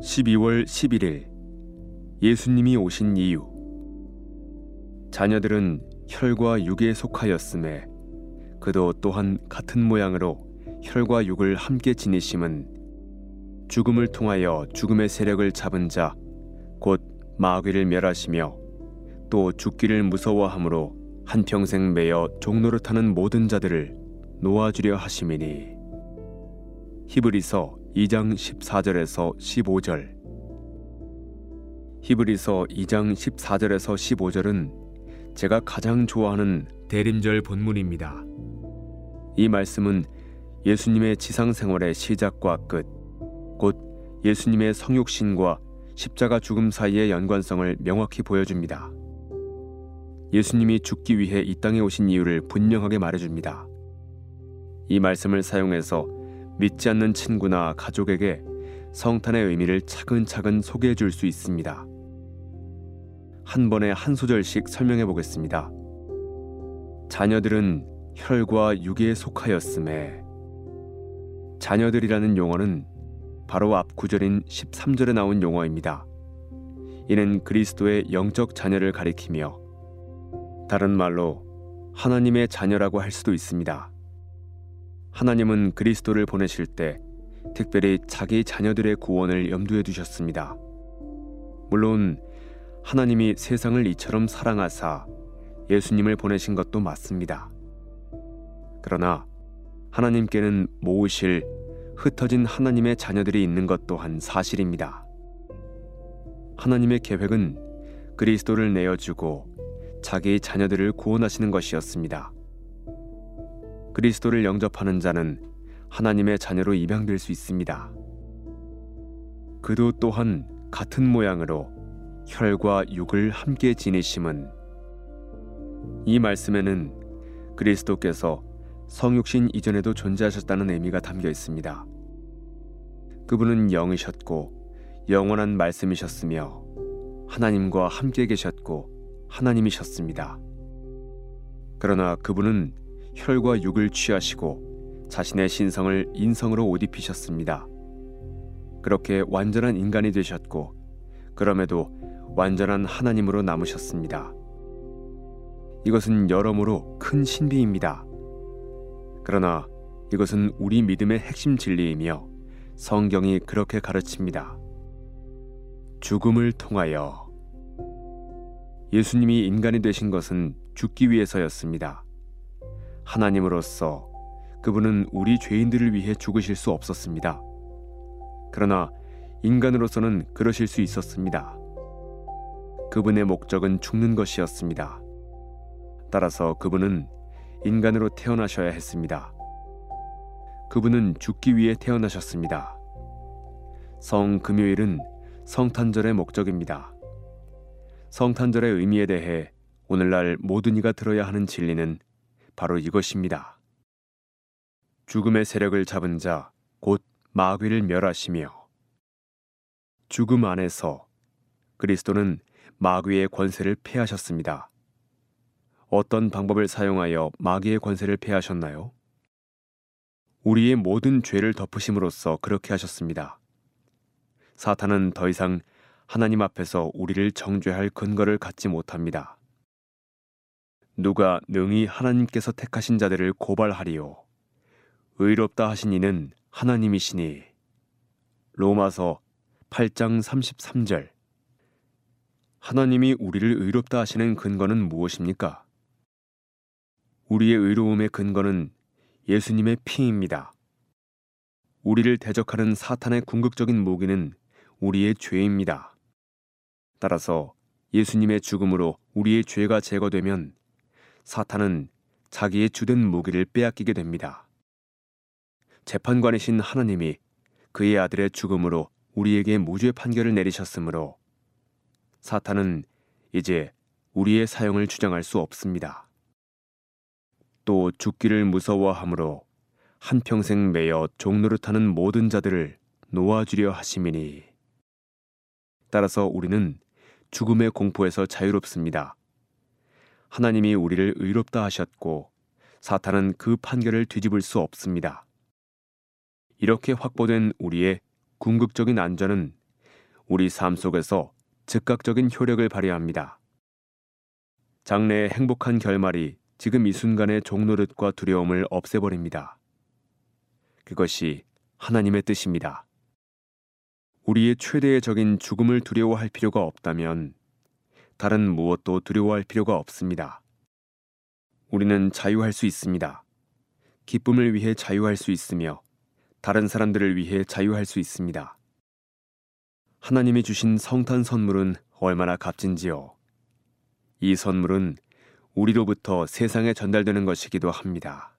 12월 11일 예수님이 오신 이유. 자녀들은 혈과 육에 속하였음에 그도 또한 같은 모양으로 혈과 육을 함께 지니심은 죽음을 통하여 죽음의 세력을 잡은 자 곧 마귀를 멸하시며 또 죽기를 무서워함으로 한평생 매여 종노릇하는 모든 자들을 놓아주려 하심이니. 히브리서 2장 14절에서 15절 히브리서 2장 14절에서 15절은 제가 가장 좋아하는 대림절 본문입니다. 이 말씀은 예수님의 지상 생활의 시작과 끝, 곧 예수님의 성육신과 십자가 죽음 사이의 연관성을 명확히 보여줍니다. 예수님이 죽기 위해 이 땅에 오신 이유를 분명하게 말해줍니다. 이 말씀을 사용해서 믿지 않는 친구나 가족에게 성탄의 의미를 차근차근 소개해 줄 수 있습니다. 한 번에 한 소절씩 설명해 보겠습니다. 자녀들은 혈과 육에 속하였음에 자녀들이라는 용어는 바로 앞 구절인 13절에 나온 용어입니다. 이는 그리스도의 영적 자녀를 가리키며 다른 말로 하나님의 자녀라고 할 수도 있습니다. 하나님은 그리스도를 보내실 때 특별히 자기 자녀들의 구원을 염두에 두셨습니다. 물론 하나님이 세상을 이처럼 사랑하사 예수님을 보내신 것도 맞습니다. 그러나 하나님께는 모으실 흩어진 하나님의 자녀들이 있는 것 또한 사실입니다. 하나님의 계획은 그리스도를 내어주고 자기 자녀들을 구원하시는 것이었습니다. 그리스도를 영접하는 자는 하나님의 자녀로 입양될 수 있습니다. 그도 또한 같은 모양으로 혈과 육을 함께 지니심은 이 말씀에는 그리스도께서 성육신 이전에도 존재하셨다는 의미가 담겨 있습니다. 그분은 영이셨고 영원한 말씀이셨으며 하나님과 함께 계셨고 하나님이셨습니다. 그러나 그분은 혈과 육을 취하시고 자신의 신성을 인성으로 옷 입히셨습니다. 그렇게 완전한 인간이 되셨고 그럼에도 완전한 하나님으로 남으셨습니다. 이것은 여러모로 큰 신비입니다. 그러나 이것은 우리 믿음의 핵심 진리이며 성경이 그렇게 가르칩니다. 죽음을 통하여 예수님이 인간이 되신 것은 죽기 위해서였습니다. 하나님으로서 그분은 우리 죄인들을 위해 죽으실 수 없었습니다. 그러나 인간으로서는 그러실 수 있었습니다. 그분의 목적은 죽는 것이었습니다. 따라서 그분은 인간으로 태어나셔야 했습니다. 그분은 죽기 위해 태어나셨습니다. 성 금요일은 성탄절의 목적입니다. 성탄절의 의미에 대해 오늘날 모든 이가 들어야 하는 진리는 바로 이것입니다. 죽음의 세력을 잡은 자, 곧 마귀를 멸하시며 죽음 안에서 그리스도는 마귀의 권세를 패하셨습니다. 어떤 방법을 사용하여 마귀의 권세를 패하셨나요? 우리의 모든 죄를 덮으심으로써 그렇게 하셨습니다. 사탄은 더 이상 하나님 앞에서 우리를 정죄할 근거를 갖지 못합니다. 누가 능히 하나님께서 택하신 자들을 고발하리요 의롭다 하신 이는 하나님이시니 로마서 8장 33절 하나님이 우리를 의롭다 하시는 근거는 무엇입니까? 우리의 의로움의 근거는 예수님의 피입니다. 우리를 대적하는 사탄의 궁극적인 무기는 우리의 죄입니다. 따라서 예수님의 죽음으로 우리의 죄가 제거되면 사탄은 자기의 주된 무기를 빼앗기게 됩니다. 재판관이신 하나님이 그의 아들의 죽음으로 우리에게 무죄 판결을 내리셨으므로 사탄은 이제 우리의 사형을 주장할 수 없습니다. 또 죽기를 무서워하므로 한평생 매여 종노릇하는 모든 자들을 놓아주려 하심이니 따라서 우리는 죽음의 공포에서 자유롭습니다. 하나님이 우리를 의롭다 하셨고 사탄은 그 판결을 뒤집을 수 없습니다. 이렇게 확보된 우리의 궁극적인 안전은 우리 삶 속에서 즉각적인 효력을 발휘합니다. 장래의 행복한 결말이 지금 이 순간의 종노릇과 두려움을 없애버립니다. 그것이 하나님의 뜻입니다. 우리의 최대의 적인 죽음을 두려워할 필요가 없다면 다른 무엇도 두려워할 필요가 없습니다. 우리는 자유할 수 있습니다. 기쁨을 위해 자유할 수 있으며 다른 사람들을 위해 자유할 수 있습니다. 하나님이 주신 성탄 선물은 얼마나 값진지요. 이 선물은 우리로부터 세상에 전달되는 것이기도 합니다.